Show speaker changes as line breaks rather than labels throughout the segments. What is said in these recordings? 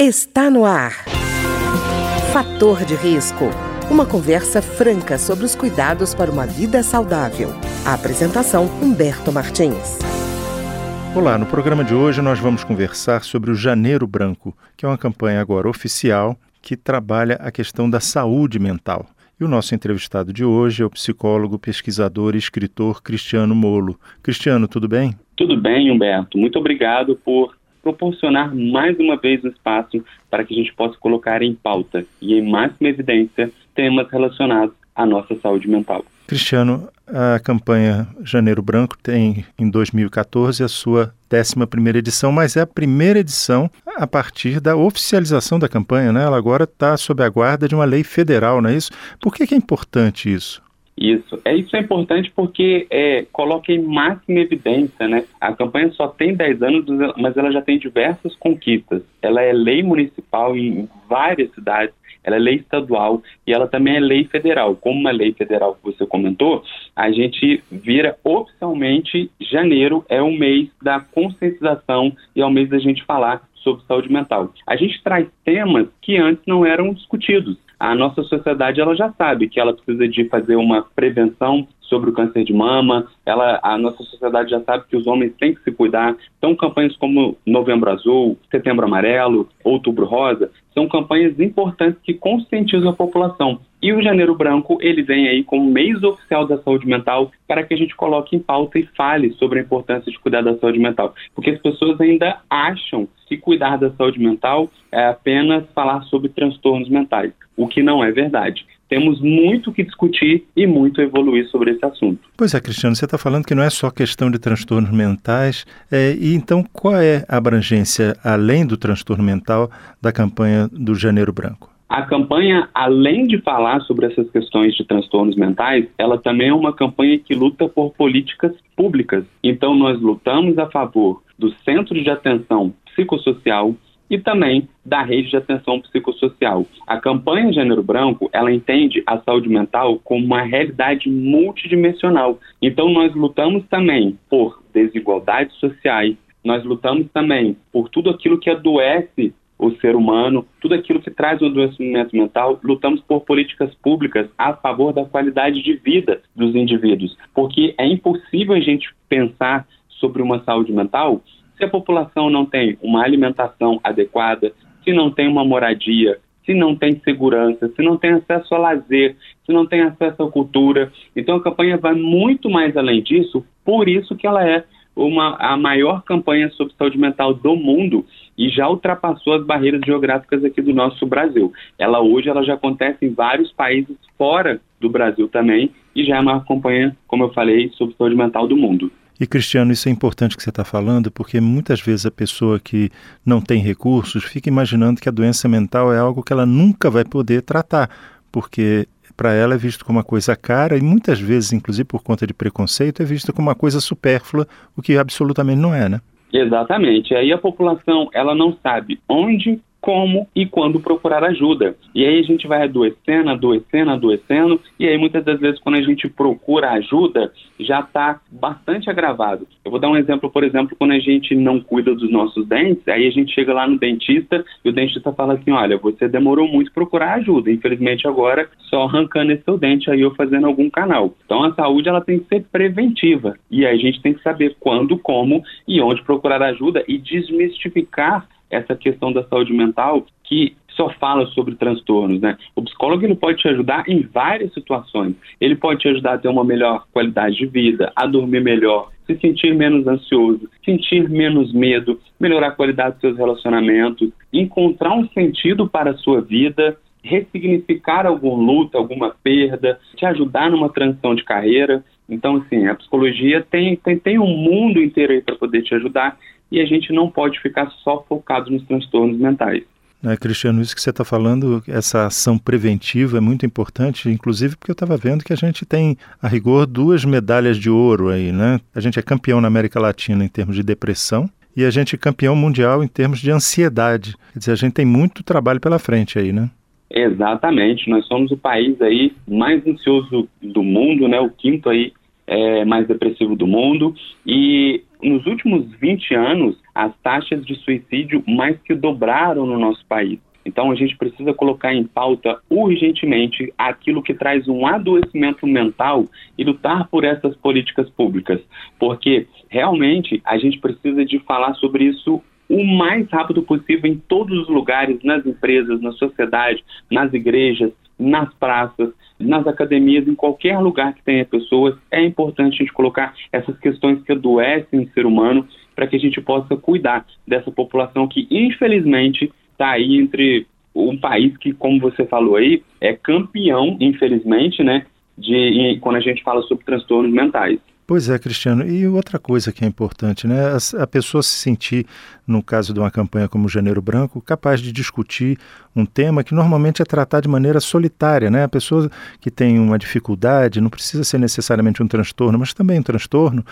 Está no ar. Fator de risco. Uma conversa franca sobre os cuidados para uma vida saudável. A apresentação Humberto Martins.
Olá, no programa de hoje nós vamos conversar sobre o Janeiro Branco, que é uma campanha agora oficial que trabalha a questão da saúde mental. E o nosso entrevistado de hoje é o psicólogo, pesquisador e escritor Cristiano Molo. Cristiano, tudo bem?
Tudo bem, Humberto. Muito obrigado por proporcionar mais uma vez um espaço para que a gente possa colocar em pauta e em máxima evidência temas relacionados à nossa saúde mental.
Cristiano, a campanha Janeiro Branco tem em 2014 a sua 11ª edição, mas é a primeira edição a partir da oficialização da campanha, né? Ela agora está sob a guarda de uma lei federal, não é isso? Por que, que é importante isso?
Isso. É, isso é importante porque é, coloca em máxima evidência, né? A campanha só tem 10 anos, mas ela já tem diversas conquistas. Ela é lei municipal em várias cidades, ela é lei estadual e ela também é lei federal. Como uma lei federal que você comentou, a gente vira oficialmente janeiro é o mês da conscientização e é o mês da gente falar sobre saúde mental. A gente traz temas que antes não eram discutidos a nossa sociedade ela já sabe que ela precisa de fazer uma prevenção sobre o câncer de mama, ela, a nossa sociedade já sabe que os homens têm que se cuidar. Então, campanhas como Novembro Azul, Setembro Amarelo, Outubro Rosa, são campanhas importantes que conscientizam a população. E o Janeiro Branco, ele vem aí como mês oficial da saúde mental para que a gente coloque em pauta e fale sobre a importância de cuidar da saúde mental. Porque as pessoas ainda acham que cuidar da saúde mental é apenas falar sobre transtornos mentais, o que não é verdade temos muito que discutir e muito evoluir sobre esse assunto.
Pois é, Cristiano, você está falando que não é só questão de transtornos mentais, é, e então qual é a abrangência, além do transtorno mental, da campanha do Janeiro Branco?
A campanha, além de falar sobre essas questões de transtornos mentais, ela também é uma campanha que luta por políticas públicas. Então, nós lutamos a favor do Centro de Atenção Psicossocial, e também da rede de atenção psicossocial. A campanha Gênero Branco, ela entende a saúde mental como uma realidade multidimensional. Então nós lutamos também por desigualdades sociais, nós lutamos também por tudo aquilo que adoece o ser humano, tudo aquilo que traz o adoecimento mental, lutamos por políticas públicas a favor da qualidade de vida dos indivíduos, porque é impossível a gente pensar sobre uma saúde mental se a população não tem uma alimentação adequada, se não tem uma moradia, se não tem segurança, se não tem acesso a lazer, se não tem acesso à cultura. Então a campanha vai muito mais além disso, por isso que ela é uma, a maior campanha sobre saúde mental do mundo e já ultrapassou as barreiras geográficas aqui do nosso Brasil. Ela hoje ela já acontece em vários países fora do Brasil também e já é a maior campanha, como eu falei, sobre saúde mental do mundo.
E Cristiano, isso é importante que você está falando, porque muitas vezes a pessoa que não tem recursos fica imaginando que a doença mental é algo que ela nunca vai poder tratar, porque para ela é visto como uma coisa cara e muitas vezes, inclusive por conta de preconceito, é visto como uma coisa supérflua, o que absolutamente não é, né?
Exatamente. Aí a população ela não sabe onde, como e quando procurar ajuda. E aí a gente vai adoecendo, adoecendo, adoecendo, e aí muitas das vezes quando a gente procura ajuda, já está bastante agravado. Eu vou dar um exemplo, por exemplo, quando a gente não cuida dos nossos dentes, aí a gente chega lá no dentista e o dentista fala assim, olha, você demorou muito procurar ajuda, infelizmente agora só arrancando esse seu dente aí ou fazendo algum canal. Então a saúde ela tem que ser preventiva, e aí a gente tem que saber quando, como e onde procurar ajuda e desmistificar essa questão da saúde mental que só fala sobre transtornos, né? O psicólogo ele pode te ajudar em várias situações. Ele pode te ajudar a ter uma melhor qualidade de vida, a dormir melhor, se sentir menos ansioso, sentir menos medo, melhorar a qualidade dos seus relacionamentos, encontrar um sentido para a sua vida, ressignificar algum luto, alguma perda, te ajudar numa transição de carreira. Então, assim, a psicologia tem, tem, tem um mundo inteiro aí para poder te ajudar e a gente não pode ficar só focado nos transtornos mentais.
É, Cristiano, isso que você está falando, essa ação preventiva é muito importante, inclusive porque eu estava vendo que a gente tem, a rigor, duas medalhas de ouro aí, né? A gente é campeão na América Latina em termos de depressão e a gente é campeão mundial em termos de ansiedade. Quer dizer, a gente tem muito trabalho pela frente aí, né?
Exatamente, nós somos o país aí mais ansioso do mundo, né? O quinto aí é, mais depressivo do mundo. E nos últimos 20 anos, as taxas de suicídio mais que dobraram no nosso país. Então a gente precisa colocar em pauta urgentemente aquilo que traz um adoecimento mental e lutar por essas políticas públicas, porque realmente a gente precisa de falar sobre isso o mais rápido possível em todos os lugares, nas empresas, na sociedade, nas igrejas, nas praças, nas academias, em qualquer lugar que tenha pessoas. É importante a gente colocar essas questões que adoecem o ser humano para que a gente possa cuidar dessa população que, infelizmente, está aí entre um país que, como você falou aí, é campeão, infelizmente, né, de quando a gente fala sobre transtornos mentais.
Pois é, Cristiano. E outra coisa que é importante, né? A, pessoa se sentir, no caso de uma campanha como Janeiro Branco, capaz de discutir um tema que normalmente é tratado de maneira solitária, né? A pessoa que tem uma dificuldade, não precisa ser necessariamente um transtorno, mas também um transtorno,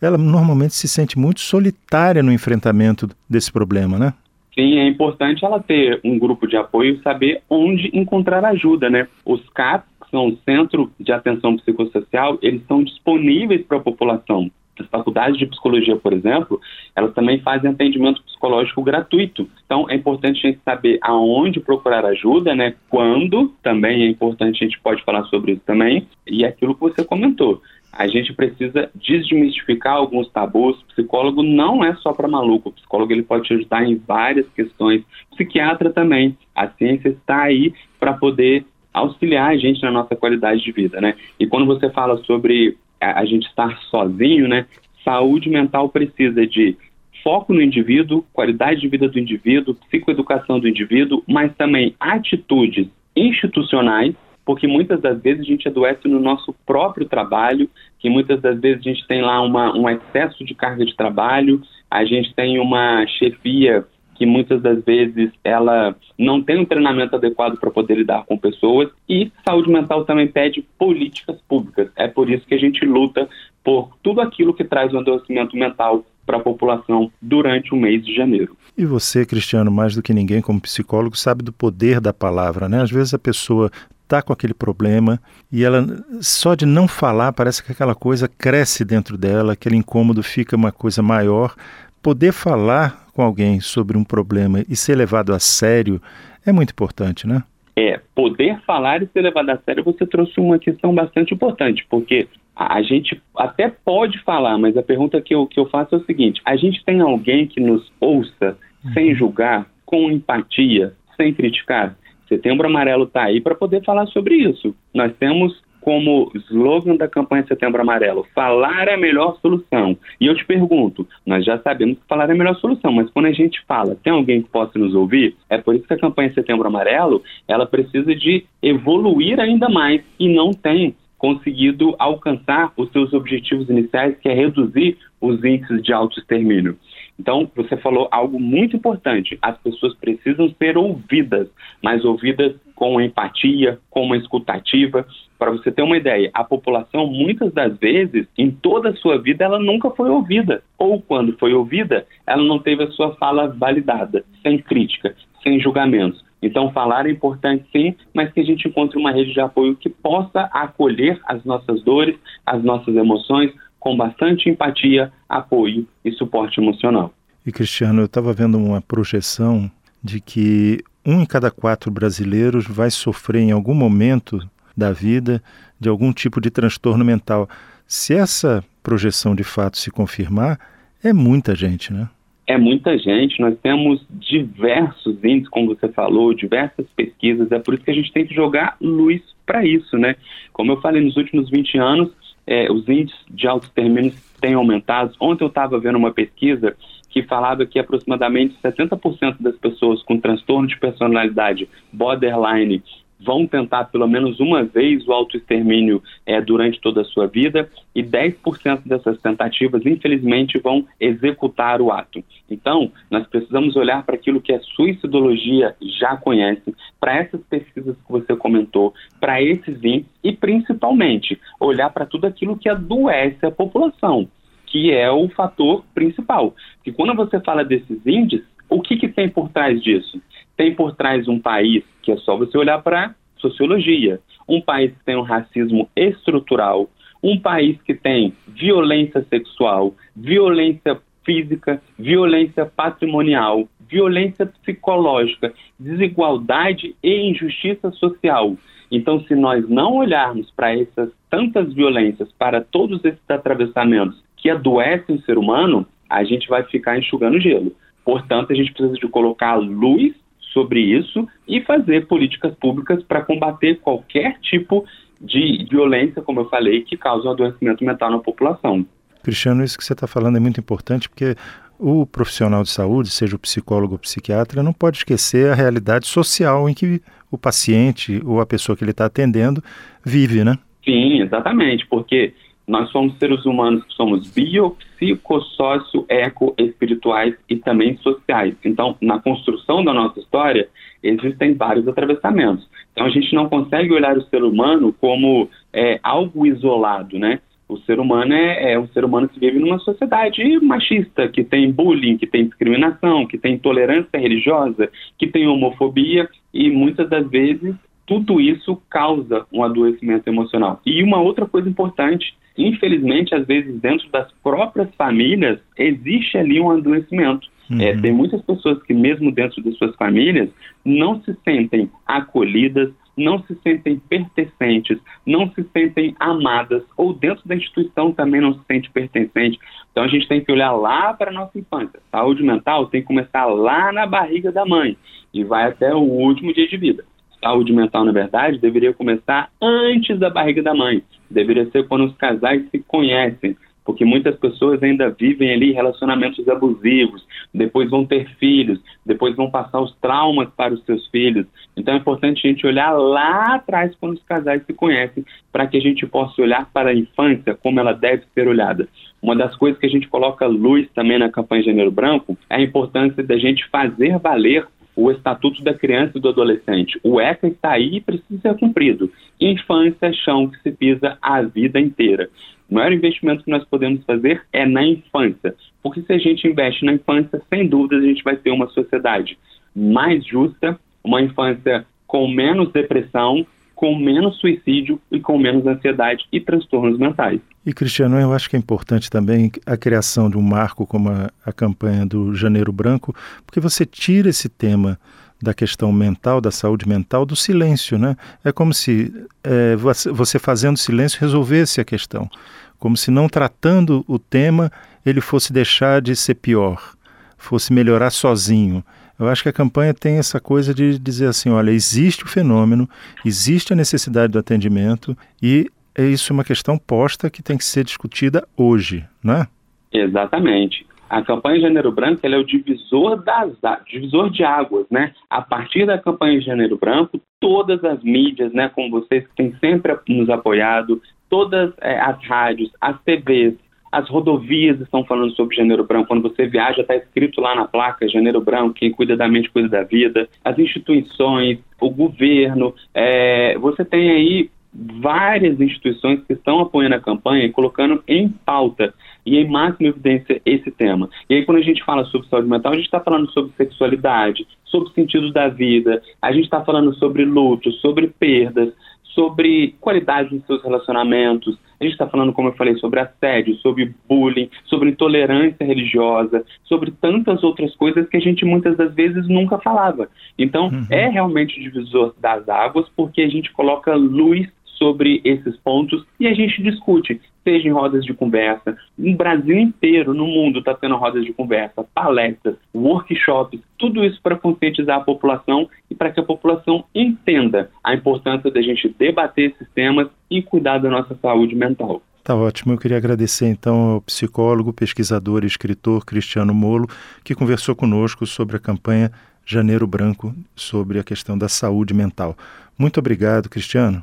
ela normalmente se sente muito solitária no enfrentamento desse problema, né?
Sim, é importante ela ter um grupo de apoio e saber onde encontrar ajuda, né? Os CAPs, que são o Centro de Atenção Psicossocial, eles são disponíveis para a população. As faculdades de psicologia, por exemplo, elas também fazem atendimento psicológico gratuito. Então, é importante a gente saber aonde procurar ajuda, né? Quando, também é importante, a gente pode falar sobre isso também. E aquilo que você comentou a gente precisa desmistificar alguns tabus. O psicólogo não é só para maluco, o psicólogo ele pode te ajudar em várias questões. O psiquiatra também. A ciência está aí para poder auxiliar a gente na nossa qualidade de vida, né? E quando você fala sobre a, a gente estar sozinho, né? Saúde mental precisa de foco no indivíduo, qualidade de vida do indivíduo, psicoeducação do indivíduo, mas também atitudes institucionais porque muitas das vezes a gente adoece no nosso próprio trabalho, que muitas das vezes a gente tem lá uma, um excesso de carga de trabalho, a gente tem uma chefia que muitas das vezes ela não tem um treinamento adequado para poder lidar com pessoas e saúde mental também pede políticas públicas. É por isso que a gente luta por tudo aquilo que traz um adoecimento mental para a população durante o mês de janeiro.
E você, Cristiano, mais do que ninguém como psicólogo, sabe do poder da palavra, né? Às vezes a pessoa está com aquele problema e ela só de não falar parece que aquela coisa cresce dentro dela, aquele incômodo fica uma coisa maior. Poder falar com alguém sobre um problema e ser levado a sério é muito importante, né?
É, poder falar e ser levado a sério, você trouxe uma questão bastante importante, porque a gente até pode falar, mas a pergunta que eu, que eu faço é o seguinte: a gente tem alguém que nos ouça uhum. sem julgar, com empatia, sem criticar? Setembro Amarelo está aí para poder falar sobre isso. Nós temos como slogan da campanha Setembro Amarelo, falar é a melhor solução. E eu te pergunto, nós já sabemos que falar é a melhor solução, mas quando a gente fala, tem alguém que possa nos ouvir? É por isso que a campanha Setembro Amarelo, ela precisa de evoluir ainda mais e não tem conseguido alcançar os seus objetivos iniciais, que é reduzir os índices de autoextermínio. Então, você falou algo muito importante. As pessoas precisam ser ouvidas, mas ouvidas com empatia, com uma escutativa. Para você ter uma ideia, a população, muitas das vezes, em toda a sua vida, ela nunca foi ouvida. Ou quando foi ouvida, ela não teve a sua fala validada, sem crítica, sem julgamentos. Então, falar é importante sim, mas que a gente encontre uma rede de apoio que possa acolher as nossas dores, as nossas emoções, com bastante empatia, apoio e suporte emocional.
E Cristiano, eu estava vendo uma projeção de que um em cada quatro brasileiros vai sofrer em algum momento da vida de algum tipo de transtorno mental. Se essa projeção de fato se confirmar, é muita gente, né?
É muita gente, nós temos diversos índices, como você falou, diversas pesquisas, é por isso que a gente tem que jogar luz para isso, né? Como eu falei, nos últimos 20 anos, é, os índices de autoextermínio têm aumentado. Ontem eu estava vendo uma pesquisa que falava que aproximadamente 70% das pessoas com transtorno de personalidade borderline vão tentar pelo menos uma vez o autoextermínio é, durante toda a sua vida e 10% dessas tentativas, infelizmente, vão executar o ato. Então, nós precisamos olhar para aquilo que a suicidologia já conhece, para essas pesquisas que você comentou, para esses índices e, principalmente, olhar para tudo aquilo que adoece a população, que é o fator principal. Que quando você fala desses índices, o que, que tem por trás disso? Tem por trás um país que é só você olhar para sociologia. Um país que tem um racismo estrutural, um país que tem violência sexual, violência física, violência patrimonial, violência psicológica, desigualdade e injustiça social. Então, se nós não olharmos para essas tantas violências, para todos esses atravessamentos que adoecem o ser humano, a gente vai ficar enxugando gelo. Portanto, a gente precisa de colocar luz sobre isso e fazer políticas públicas para combater qualquer tipo de violência, como eu falei, que causa um adoecimento mental na população.
Cristiano, isso que você está falando é muito importante porque o profissional de saúde, seja o psicólogo ou psiquiatra, não pode esquecer a realidade social em que o paciente ou a pessoa que ele está atendendo vive, né?
Sim, exatamente, porque nós somos seres humanos que somos bio, psico, sócio, eco, espirituais e também sociais. Então, na construção da nossa história, existem vários atravessamentos. Então, a gente não consegue olhar o ser humano como é, algo isolado, né? O ser humano é, é um ser humano que vive numa sociedade machista, que tem bullying, que tem discriminação, que tem intolerância religiosa, que tem homofobia e muitas das vezes tudo isso causa um adoecimento emocional. E uma outra coisa importante, infelizmente, às vezes dentro das próprias famílias existe ali um adoecimento. Uhum. É, tem muitas pessoas que mesmo dentro de suas famílias não se sentem acolhidas, não se sentem pertencentes, não se sentem amadas, ou dentro da instituição também não se sente pertencente. Então a gente tem que olhar lá para a nossa infância. Saúde mental tem que começar lá na barriga da mãe e vai até o último dia de vida. Saúde mental, na verdade, deveria começar antes da barriga da mãe. Deveria ser quando os casais se conhecem, porque muitas pessoas ainda vivem ali relacionamentos abusivos, depois vão ter filhos, depois vão passar os traumas para os seus filhos. Então é importante a gente olhar lá atrás quando os casais se conhecem, para que a gente possa olhar para a infância como ela deve ser olhada. Uma das coisas que a gente coloca luz também na campanha Janeiro Branco é a importância da gente fazer valer o Estatuto da Criança e do Adolescente. O ECA está aí e precisa ser cumprido. Infância é chão que se pisa a vida inteira. O maior investimento que nós podemos fazer é na infância, porque se a gente investe na infância, sem dúvida a gente vai ter uma sociedade mais justa, uma infância com menos depressão, com menos suicídio e com menos ansiedade e transtornos mentais.
E Cristiano, eu acho que é importante também a criação de um marco como a, a campanha do Janeiro Branco, porque você tira esse tema da questão mental, da saúde mental, do silêncio, né? É como se é, você fazendo silêncio resolvesse a questão, como se não tratando o tema ele fosse deixar de ser pior, fosse melhorar sozinho. Eu acho que a campanha tem essa coisa de dizer assim, olha, existe o fenômeno, existe a necessidade do atendimento e é isso uma questão posta que tem que ser discutida hoje, não é?
Exatamente. A campanha Janeiro Branco é o divisor, das, divisor de águas, né? A partir da campanha Janeiro Branco, todas as mídias, né, como vocês que têm sempre nos apoiado, todas é, as rádios, as TVs, as rodovias estão falando sobre Janeiro Branco. Quando você viaja, está escrito lá na placa Janeiro Branco, quem cuida da mente cuida da vida. As instituições, o governo, é, você tem aí várias instituições que estão apoiando a campanha e colocando em pauta e em máxima evidência esse tema. E aí, quando a gente fala sobre saúde mental, a gente está falando sobre sexualidade, sobre sentido da vida, a gente está falando sobre luto, sobre perdas, sobre qualidade nos seus relacionamentos. A gente está falando, como eu falei, sobre assédio, sobre bullying, sobre intolerância religiosa, sobre tantas outras coisas que a gente muitas das vezes nunca falava. Então, uhum. é realmente o divisor das águas, porque a gente coloca luz sobre esses pontos e a gente discute, seja em rodas de conversa. No Brasil inteiro, no mundo, está tendo rodas de conversa, palestras, workshops, tudo isso para conscientizar a população e para que a população entenda a importância da gente debater esses temas e cuidar da nossa saúde mental.
Tá ótimo. Eu queria agradecer então ao psicólogo, pesquisador e escritor Cristiano Molo, que conversou conosco sobre a campanha Janeiro Branco sobre a questão da saúde mental. Muito obrigado, Cristiano.